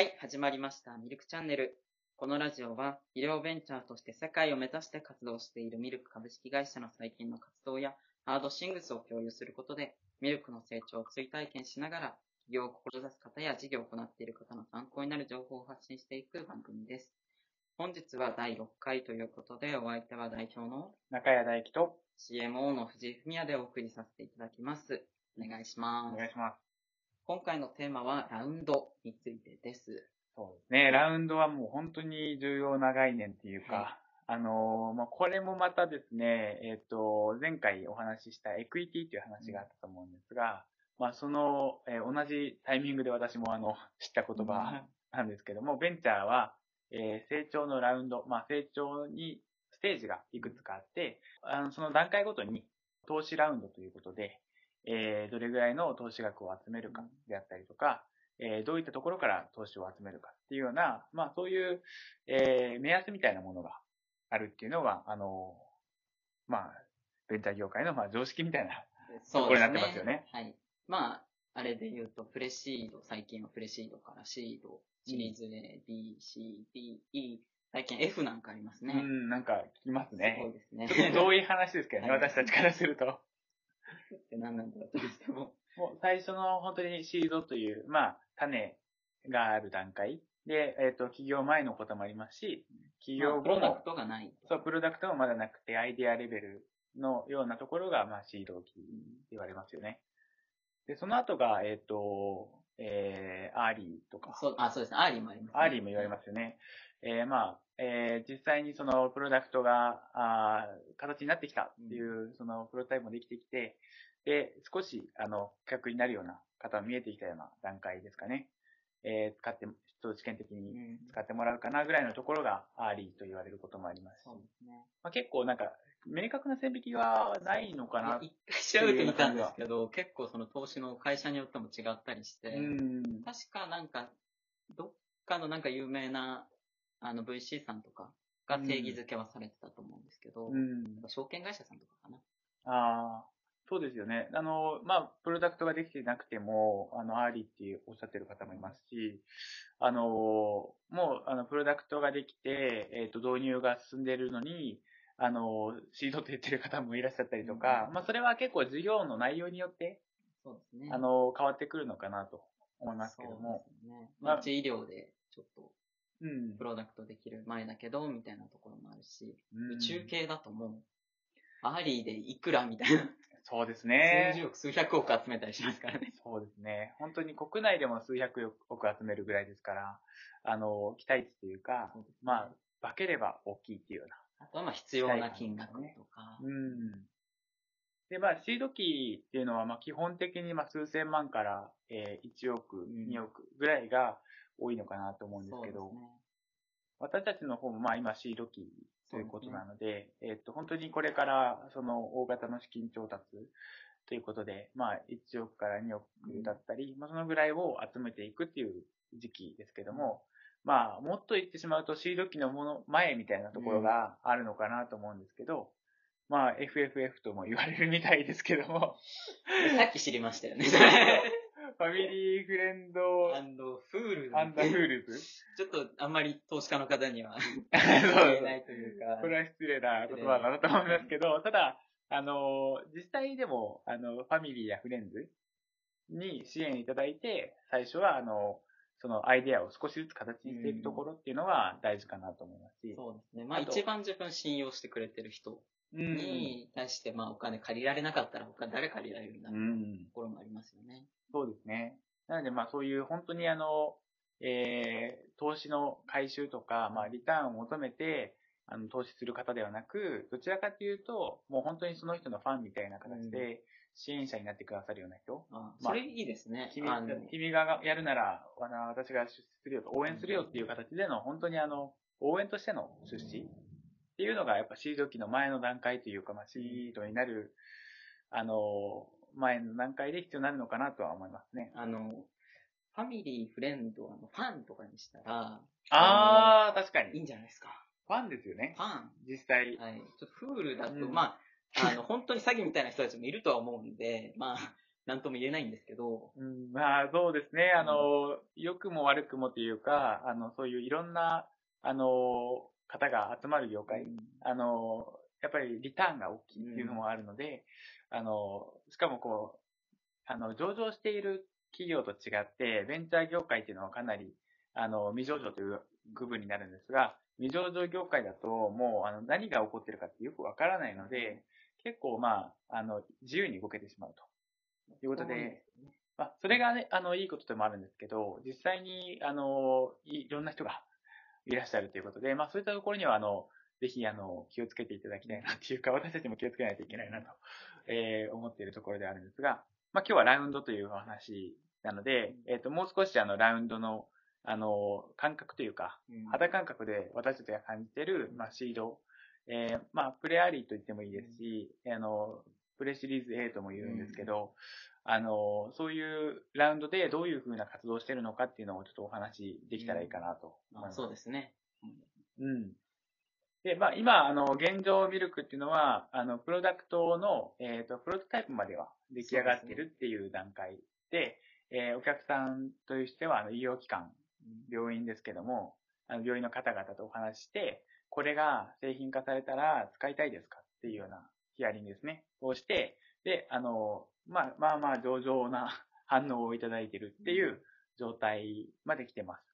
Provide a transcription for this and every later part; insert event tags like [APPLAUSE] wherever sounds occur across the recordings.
はい、始まりました。ミルクチャンネル。このラジオは、医療ベンチャーとして世界を目指して活動しているミルク株式会社の最近の活動や、ハードシングスを共有することで、ミルクの成長を追体験しながら、起業を志す方や事業を行っている方の参考になる情報を発信していく番組です。本日は第6回ということで、お相手は代表の中谷大樹と CMO の藤井文也でお送りさせていただきます。お願いします。お願いします。今回のテーマは、ラウンドについてです。そうですね。ラウンドはもう本当に重要な概念っていうか、はあのーまあ、これもまたですね、えっ、と、前回お話ししたエクイティっていう話があったと思うんですが、まあ、その、えー同じタイミングで私もあの、[LAUGHS] 知った言葉なんですけども、ベンチャーは、えー成長のラウンド、まあ、成長にステージがいくつかあって、あのその段階ごとに投資ラウンドということで、えーどれぐらいの投資額を集めるかであったりとか、えーどういったところから投資を集めるかっていうような、まあそういう、えー目安みたいなものがあるっていうのが、あの、まあ、ベンチャー業界のまあ常識みたいなそうこれになってますよね。はい。まあ、あれで言うと、プレシード、最近はプレシードからシード、シリーズ A、B、C、D、E、最近 F なんかありますね。うん、なんか聞きますすごいね。ですね。ちょっと遠い話ですけどね、はい私たちからすると。って何なんだと思っても。[LAUGHS] もう最初の本当にシードという、まあ、種がある段階で、えっ、と、起業前のこともありますし、起業後もまあプロダク、トがない。そう、プロダクトもまだなくて、アイデアレベルのようなところが、まあ、シード期って言われますよね。で、その後が、えっ、と、えー、アーリーとか、そう、あ、そうですね。アーリーもあります、ね。アーリーも言われますよね。えー、まあ、えー、実際にそのプロダクトが、あー形になってきたっていう、そのプロトタイプもできてきて、で、少し、あの、企画になるような方が見えてきたような段階ですかね。えー、使って、ちょっと試験的に、うん。使ってもらうかなぐらいのところがアーリーと言われることもありますし、そうですね。まあ、結構なんか、明確な線引きはないのかな。一回調べてみたんですけど、結構その投資の会社によっても違ったりして、うん。確かなんか、どっかのなんか有名な、あの VC さんとかが定義づけはされてたと思うんですけど、うん。証券会社さんとかかな。ああ、そうですよね。あの、まあ、プロダクトができてなくても、あの、アーリーっていうおっしゃってる方もいますし、あの、もう、あの、プロダクトができて、えっ、と、導入が進んでいるのに、あの、シードって言ってる方もいらっしゃったりとか、うんまあ、それは結構事業の内容によって、そうですね。あの、変わってくるのかなと思いますけども。そうですね。まあまあ、うち医療でちょっとうん。プロダクトできる前だけど、みたいなところもあるし、うん宇宙系だともう、アーリーでいくらみたいな、そうですね。数十億、数百億集めたりしますからね。そうですね。本当に国内でも数百億集めるぐらいですから、あの、期待値というか、そうねまあ、化ければ大きいっていうような。あとはまあ必要な金額とか、うん。で、まあ、シード期っていうのは、まあ、基本的に、まあ、数千万から、えー、1億、ん2億ぐらいが多いのかなと思うんですけど、ね。私たちの方も、まあ、今、シード期ということなので、えっと、本当にこれから、その、大型の資金調達ということで、まあ、1億から2億だったり、まあ、そのぐらいを集めていくっていう時期ですけども、まあ、もっと言ってしまうと、シード期のもの、前みたいなところがあるのかなと思うんですけど、まあ、FFF とも言われるみたいですけども、さっき知りましたよね。[LAUGHS] Family friend。And、fool。And fools？ちょっとあんまり投資家の方には [LAUGHS] 言えないというか。これは失礼な言葉だなと思いますけど、ただ、あの、実際でも、あの、ファミリーやフレンズに支援いただいて、最初は、あの、そのアイデアを少しずつ形にしていくところっていうのは大事かなと思いますし、そうですね。まあ一番自分信用してくれてる人うんに対して、まあお金借りられなかったら他誰借りられるんだうろうとん、ころもありますよね。そうですね。なので、まあそういう本当にあの、えー、投資の回収とか、まあリターンを求めて、あの、投資する方ではなく、どちらかというと、もう本当にその人のファンみたいな形で、支援者になってくださるような人。あまあそれいいですね。君君がやるなら、あの私が出資するよと、応援するよっていう形での、本当にあの、応援としての出資っていうのが、やっぱシード期の前の段階というか、まあ、シードになる、あの、前の段階で必要になるのかなとは思いますね。あの、ファミリー、フレンド、あのファンとかにしたら、あー、確かいいに。んじゃないですか。ファンですよねフ。ァン実際。はい。ちょっとフールだと、うんまあ、あの、本当に詐欺みたいな人たちもいるとは思うんで、まあ、なんとも言えないんですけど、うん、まあ、そうですね。あの、良くも悪くもというか、あの、そういういろんな、あの、方が集まる業界、あの、やっぱりリターンが大きいっていうのもあるので、あの、しかもこう、あの、上場している企業と違って、ベンチャー業界っていうのはかなり、あの、未上場という区分になるんですが、未上場業界だともう、あの、何が起こってるかってよくわからないので、結構まあ、あの、自由に動けてしまうと。いうことで、まあ、それがね、あの、いいことでもあるんですけど、実際に、あの、いいろんな人がいらっしゃるということで、まあ、そういったところには、あの、ぜひ、あの、気をつけていただきたいなっていうか、私たちも気をつけないといけないなと、えー思っているところであるんですが、まあ、今日はラウンドというお話なので、えっ、と、もう少し、あの、ラウンドの、あの、感覚というか、うん。肌感覚で私たちが感じている、まあ、シード、えーまあ、プレアリーと言ってもいいですし、あの、プレシリーズ A とも言うんですけど、あの、そういうラウンドでどういう風な活動をしてるのかっていうのをちょっとお話できたらいいかなと思いまあ、ます。そうですね。うん。で、まあ、今、あの、現状ミルクっていうのは、あの、プロダクトの、えっ、と、プロトタイプまでは出来上がってるっていう段階で、えーお客さんとしては、あの、医療機関、病院ですけども、あの病院の方々とお話しして、これが製品化されたら使いたいですかっていうようなヒアリングですね。をして、で、あの、まあまあまあ上々な [LAUGHS] 反応をいただいてるっていう状態まで来てます。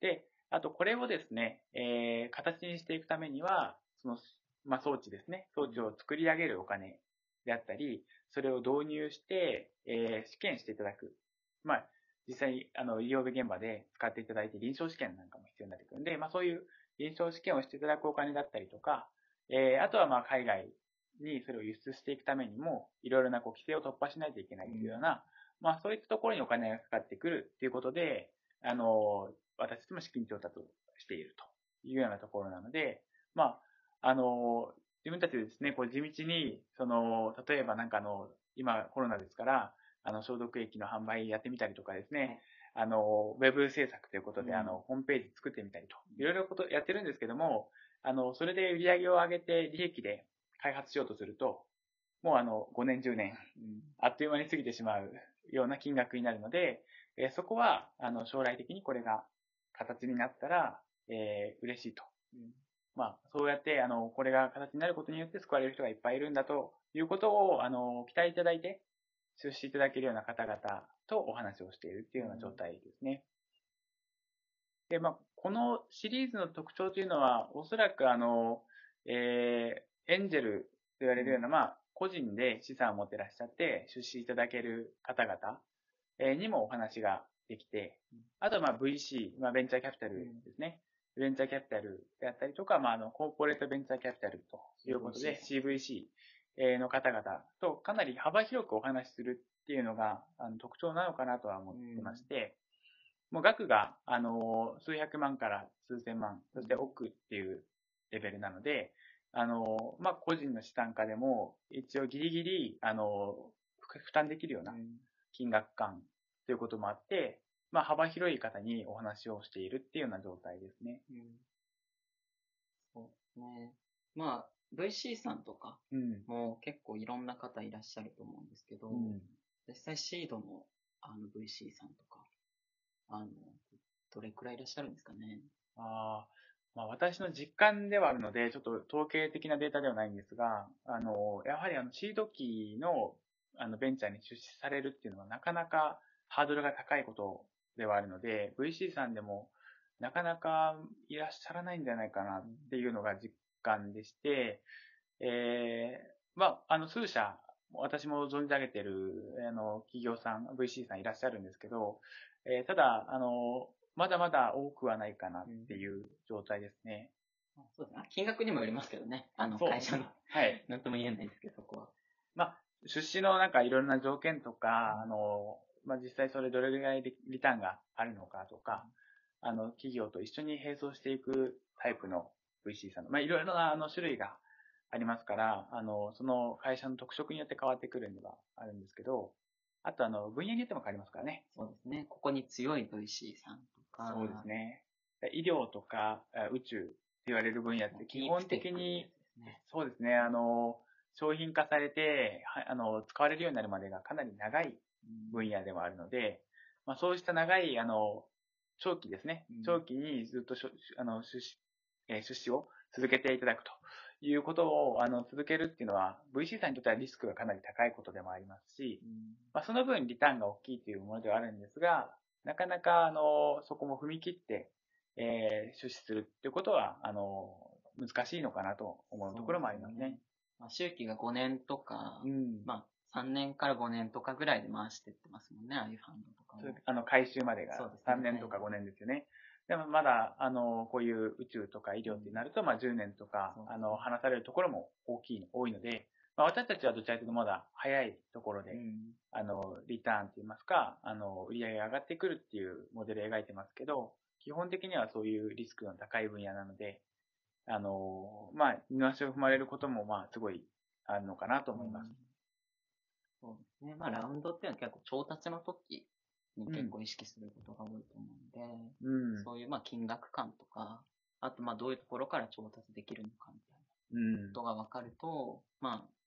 で、あとこれをですね、えー形にしていくためには、その、まあ装置ですね。装置を作り上げるお金であったり、それを導入して、えー試験していただく。まあ、実際に、あの、医療現場で使っていただいて臨床試験なんかも必要になってくるんで、まあそういう臨床試験をしていただくお金だったりとか、えーあとはまあ海外にそれを輸出していくためにも、いろいろなこう規制を突破しないといけないというような、まあそういったところにお金がかかってくるっていうことで、あの、私たちも資金調達をしているというようなところなので、まあ、あの、自分たちでですね、こう地道に、その、例えばなんかあの、今コロナですから、あの、消毒液の販売やってみたりとかですね、あの、ウェブ制作ということで、うん。あの、ホームページ作ってみたりと、いろいろことやってるんですけども、あの、それで売り上げを上げて利益で開発しようとすると、もうあの、5年、10年、あっという間に過ぎてしまうような金額になるので、えーそこは、あの、将来的にこれが形になったら、えー嬉しいと。まあ、そうやって、あの、これが形になることによって救われる人がいっぱいいるんだということを、あの、期待いただいて、出資いただけるような方々とお話をしているっていうような状態ですね。で、まあ、このシリーズの特徴というのは、おそらくあの、えーエンジェルと言われるような、まあ、個人で資産を持ってらっしゃって、出資いただける方々、えーにもお話ができて、あとはまあ VC、まあ、ベンチャーキャピタルですね。ベンチャーキャピタルであったりとか、まあ、あの、コーポレートベンチャーキャピタルということで、CVC えーの方々とかなり幅広くお話しするっていうのがあの特徴なのかなとは思ってまして、もう額が、あの、数百万から数千万、そして億っていうレベルなので、あの、まあ、個人の資産家でも、一応ギリギリ、あの、ふ負担できるような金額感ということもあって、まあ、幅広い方にお話をしているっていうような状態ですね。うんそうですね。まあ、VC さんとかうん。も結構いろんな方いらっしゃると思うんですけど、うん。実際シードのあの VC さんとか、あの、どれくらいいらっしゃるんですかね？あーまあ、私の実感ではあるので、ちょっと統計的なデータではないんですが、あの、やはりあの、シード期の、あの、ベンチャーに出資されるっていうのはなかなかハードルが高いことではあるので、VC さんでもなかなかいらっしゃらないんじゃないかなっていうのが実感でして、えー、まあ、あの、数社、私も存じ上げている、あの、企業さん、VC さんいらっしゃるんですけど、えーただ、あの、まだまだ多くはないかなっていう状態ですね。あそうですね。金額にもよりますけどね。あの、会社の。はい。[LAUGHS] なんとも言えないですけど、そこは。まあ、出資のなんかいろんな条件とか、あの、まあ、実際それどれぐらいでリターンがあるのかとか、あの、企業と一緒に並走していくタイプの VC さんの、まあ、いろいろなあの種類がありますから、あの、その会社の特色によって変わってくるのはあるんですけど、あとあの、分野によっても変わりますからね。そうですね。ここに強い VC さんとか。そうですね。医療とかあ宇宙って言われる分野って基本的に、そうですね、あの、商品化されて、はあの、使われるようになるまでがかなり長い分野でもあるので、まあ、そうした長い、あの、長期ですね。うん。長期にずっとしょあの出資、えー出資を続けていただくということを、あの、続けるっていうのは、VC さんにとってはリスクがかなり高いことでもありますし、まあ、その分リターンが大きいというものではあるんですが、なかなか、あの、そこも踏み切って、えー出資するっていうことは、あの、難しいのかなと思うところもありますね。まあ、周期が5年とか、うん。まあ、3年から5年とかぐらいで回してってますもんね、ああいうファンドとかも。あの、回収までがそうですね3年とか5年ですよね。でもまだ、あの、こういう宇宙とか医療ってなると、まあ10年とかあの、話されるところも大きい、多いので、まあ私たちはどちらかというとまだ早いところで、うんあの、リターンといいますか、あの、売り上げが上がってくるっていうモデルを描いてますけど、基本的にはそういうリスクの高い分野なので、あの、まあ、二の足を踏まれることも、まあ、すごいあるのかなと思います。そうですね。まあ、ラウンドっていうのは結構調達の時に結構意識することが多いと思うんで、うん。そういうまあ金額感とか、あとまあどういうところから調達できるのかみたいなうんことが分かると、まあ、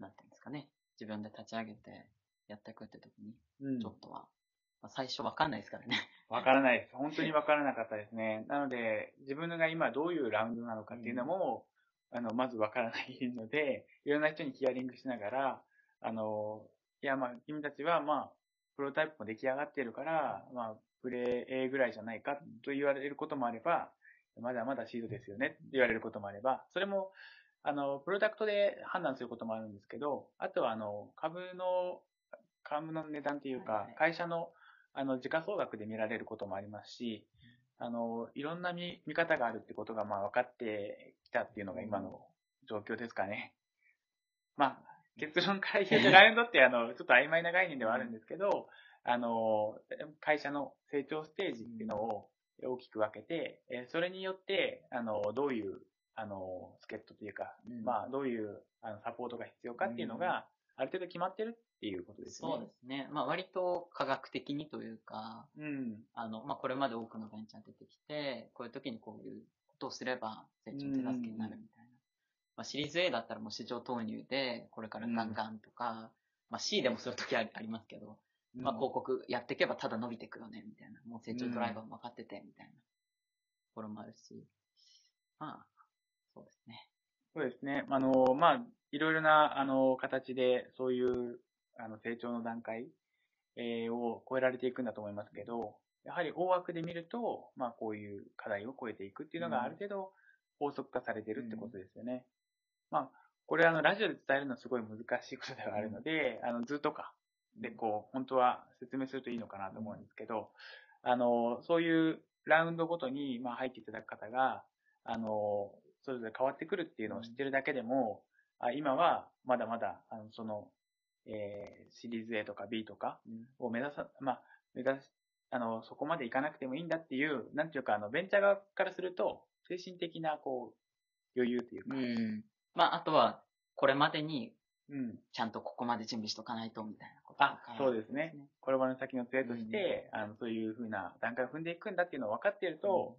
なんていうんですかね。自分で立ち上げてやっていくって時に、うんちょっとは、まあ、最初分かんないですからね。わからないです。[LAUGHS] 本当にわからなかったですね。なので、自分が今どういうラウンドなのかっていうのも、あの、まずわからないので、いろんな人にヒアリングしながら、あの、いや、まあ、君たちは、まあ、プロタイプも出来上がってるから、まあ、プレイ A ぐらいじゃないかと言われることもあれば、まだまだシードですよねって言われることもあれば、それも、あの、プロダクトで判断することもあるんですけど、あとは、あの、株の、株の値段っていうか会社の、あの、時価総額で見られることもありますし、あの、いろんな見見方があるってことが、まあ、分かってきたっていうのが今の状況ですかね。まあ、結論から言うと、[LAUGHS] ラウンドって、あの、ちょっと曖昧な概念ではあるんですけど、あの、会社の成長ステージっていうのを大きく分けて、えそれによって、あの、どういう、あの、助っ人というか、うんまあ、どういうあのサポートが必要かっていうのが、ある程度決まってるっていうことですね。そうですね。まあ割と科学的にというか、うん。あの、まあこれまで多くのベンチャー出てきて、こういう時にこういうことをすれば成長の手助けになるみたいな。まあシリーズ A だったらもう市場投入で、これからガンガンとか、まあ C でもそういう時ありますけど、まあ広告やっていけばただ伸びていくよね、みたいな。もう成長ドライバーも分かってて、みたいなところもあるし。まあ。そうですね。あの、まあ、いろいろな、あの、形で、そういう、あの、成長の段階、えーを超えられていくんだと思いますけど、やはり大枠で見ると、まあ、こういう課題を超えていくっていうのがうんある程度法則化されてるってことですよね。まあ、これあの、ラジオで伝えるのはすごい難しいことではあるので、あの、図とかでこう、本当は説明するといいのかなと思うんですけど、あの、そういうラウンドごとに、まあ、入っていただく方が、あの、それぞれ変わってくるっていうのを知ってるだけでも、あ今はまだまだ、あの、その、えーシリーズ A とか B とかを目指さ、まあ、目指し、あの、そこまでいかなくてもいいんだっていう、なんていうか、あの、ベンチャー側からすると、精神的な、こう、余裕というか、うん。まああとは、これまでにうん。ちゃんとここまで準備しとかないと、みたいなこととあか、そうですね。これまでの先の杖として、あの、そういうふうな段階を踏んでいくんだっていうのを分かっていると、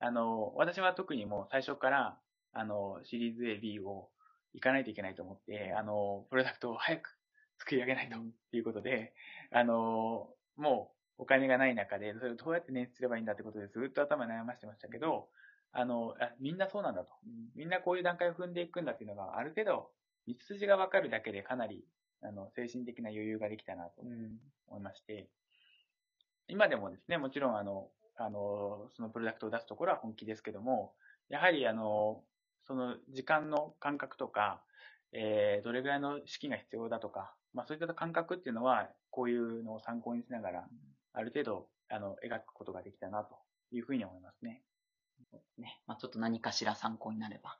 あの、私は特にもう最初から、あの、シリーズ A、B を行かないといけないと思って、あの、プロダクトを早く作り上げないとっていうことで、あの、もうお金がない中で、それをどうやって捻出すればいいんだってことでずっと頭悩ましてましたけど、あの、あみんなそうなんだと。うんみんなこういう段階を踏んでいくんだっていうのが、ある程度、道筋が分かるだけでかなり、あの、精神的な余裕ができたなとうん。思いまして、今でもですね、もちろんあの、あの、そのプロダクトを出すところは本気ですけども、やはりあの、その時間の感覚とか、えー、どれぐらいの資金が必要だとか、まあそういった感覚っていうのは、こういうのを参考にしながら、ある程度、あの、描くことができたなというふうに思いますね。そうですね。まあちょっと何かしら参考になれば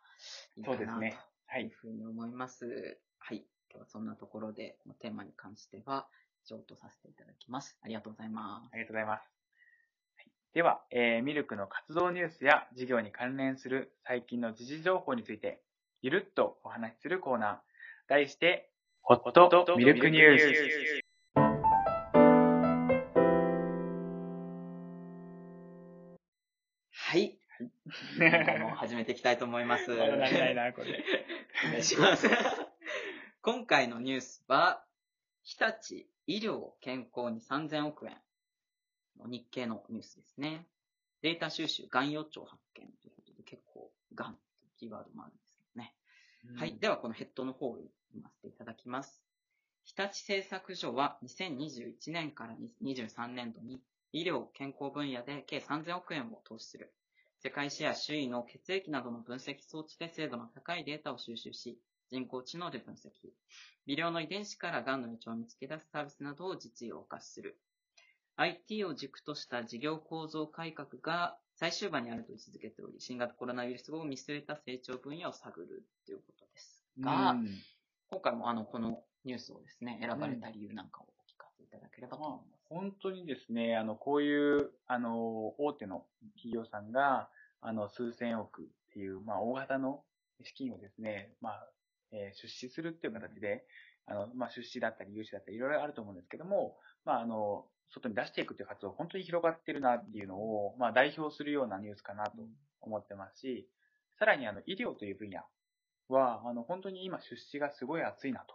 いいかなそうですねはというい。ふうに思います。はい。今日はそんなところで、テーマに関しては、以上とさせていただきます。ありがとうございます。ありがとうございます。はいでは、えーミルクの活動ニュースや事業に関連する最近の時事情報について、ゆるっとお話しするコーナー。題して、ホットミルクニュース。はい。[LAUGHS] 今回も始めていきたいと思います。まだ慣れないな、これ。お願いします。今回のニュースは、日立医療健康に3000億円。日経のニュースですね。データ収集、がん予兆発見ということで、結構、がんというキーワードもあるんですけどね。はい。では、このヘッドの方を読ませていただきます。日立製作所は2021年から2023年度に医療・健康分野で計3000億円を投資する。世界シェア周囲の血液などの分析装置で精度の高いデータを収集し、人工知能で分析。微量の遺伝子から癌の予兆を見つけ出すサービスなどを実用化する。IT を軸とした事業構造改革が最終盤にあると位置づけており、新型コロナウイルスを見据えた成長分野を探るということです。が、今回もあの、このニュースをですね、選ばれた理由なんかをお聞かせいただければと思います。本当にですね、あの、こういう、あの、大手の企業さんが、あの、数千億っていう、まあ、大型の資金をですね、まあ、えー、出資するっていう形で、あの、まあ、出資だったり、融資だったり、いろいろあると思うんですけども、まあ、あの、外に出していくっていう活動、本当に広がってるなっていうのを、まあ、代表するようなニュースかなと思ってますし、さらに、あの、医療という分野は、あの、本当に今出資がすごい熱いなと。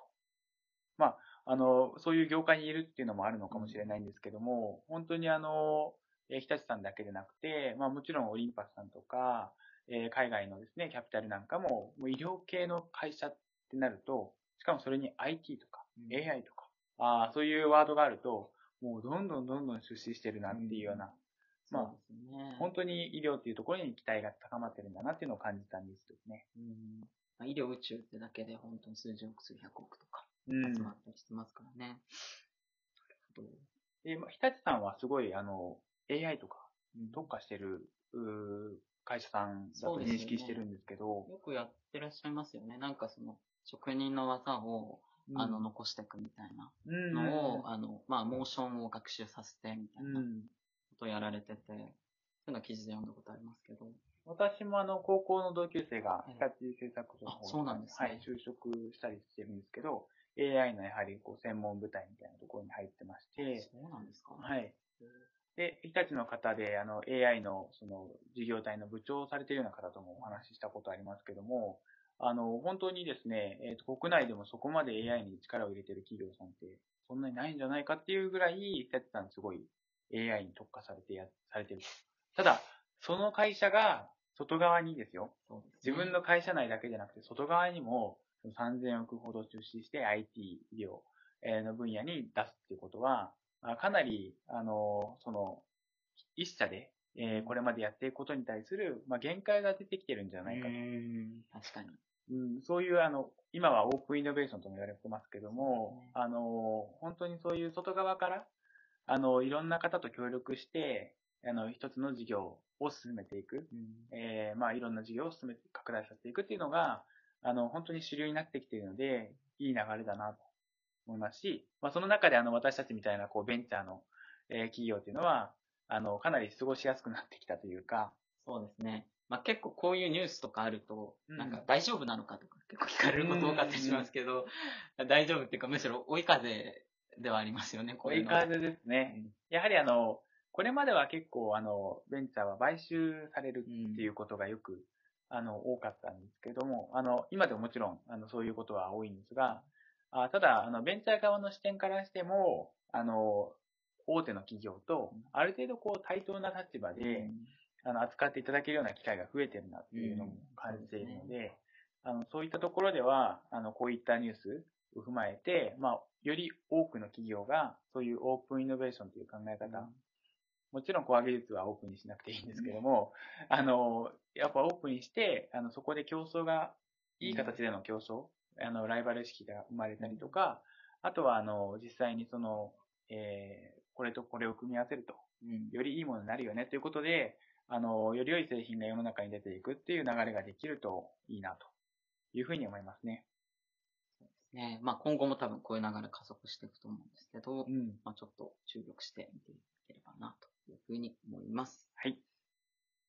まあ、あの、そういう業界にいるっていうのもあるのかもしれないんですけども、本当にあの、え日立さんだけでなくて、まあもちろんオリンパスさんとか、え海外のですね、キャピタルなんかも、もう医療系の会社ってなると、しかもそれに IT とか、うん、AI とか、あそういうワードがあると、もうどんどんどんどん出資してるなっていうような、うん、まあ、ね、本当に医療っていうところに期待が高まってるんだなっていうのを感じたニュースですね。うん。まあ、医療宇宙ってだけで本当に数十億、数百億とか集まったりしてますからね。うん、で、まあ、日立さんはすごい、あの、AI とか特化してる、会社さんだと認識してるんですけど、ね、よくやってらっしゃいますよね。なんかその、職人の技を、うん、あの、残していくみたいなのを、うん、あの、まあ、モーションを学習させて、みたいなことをやられてて、そういうの記事で読んだことありますけど。私もあの、高校の同級生が、日立製作所の方そうなんですね。はい、就職したりしてるんですけど、AI のやはりこう専門部隊みたいなところに入ってまして、そうなんですかはい。で、日立の方で、あの、AI の、その、事業体の部長をされているような方ともお話ししたことありますけども、あの、本当にですね、えっ、と、国内でもそこまで AI に力を入れてる企業さんって、そんなにないんじゃないかっていうぐらい、日立さんすごい AI に特化されてや、されてる。ただ、その会社が、外側にですよ、自分の会社内だけじゃなくて、外側にも3000億ほど出資して IT、医療の分野に出すっていうことは、かなり、あの、その、一社で、えー、これまでやっていくことに対する、まあ、限界が出てきてるんじゃないかと。確かに。うん、そういう、あの、今はオープンイノベーションとも言われてますけども、ね、あの、本当にそういう外側から、あの、いろんな方と協力して、あの、一つの事業を進めていく、うん、えー、まあ、いろんな事業を進めて、拡大させていくっていうのが、あの、本当に主流になってきているので、いい流れだなと思いますし、まあ、その中であの私たちみたいなこうベンチャーの、え企業っていうのは、あの、かなり過ごしやすくなってきたというか。そうですね。まあ、結構こういうニュースとかあると、なんか大丈夫なのかとか結構聞かれること多かったりしますけど、[LAUGHS] 大丈夫っていうかむしろ追い風ではありますよね、こういうの。追い風ですね。やはりあの、これまでは結構あの、ベンチャーは買収されるっていうことがよく、あの、多かったんですけども、あの、今でももちろん、あの、そういうことは多いんですが、あただ、あの、ベンチャー側の視点からしても、あの、大手の企業と、ある程度こう対等な立場で、あの、扱っていただけるような機会が増えてるなっていうのも感じているので、あの、そういったところでは、あの、こういったニュースを踏まえて、まあ、より多くの企業が、そういうオープンイノベーションという考え方、もちろんコア技術はオープンにしなくていいんですけども、あの、やっぱオープンにして、あの、そこで競争が、いい形での競争あの、ライバル意識が生まれたりとか、あとは、あの、実際にその、えー、これとこれを組み合わせると、うん、よりいいものになるよねということで、あの、より良い製品が世の中に出ていくっていう流れができるといいなというふうに思いますね。そうですね。まあ今後も多分こういう流れ加速していくと思うんですけど、うん、まあちょっと注力してみていければなというふうに思います。はい。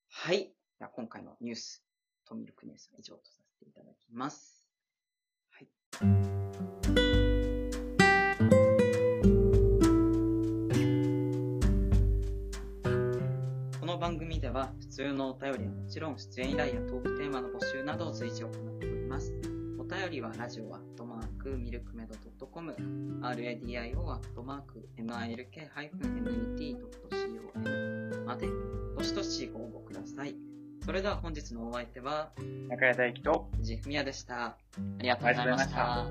はい。では今回のニュース、トミルクニュースは以上とさせていただきます。この番組では普通のお便りはもちろん出演依頼やトークテーマの募集などを随時行っております。お便便りはラジオアットマークミルクメド .com、radio アットマーク milk-net.com まで、どしどしご応募ください。それでは本日のお相手は、中谷大輝と、藤井文也でした。ありがとうございました。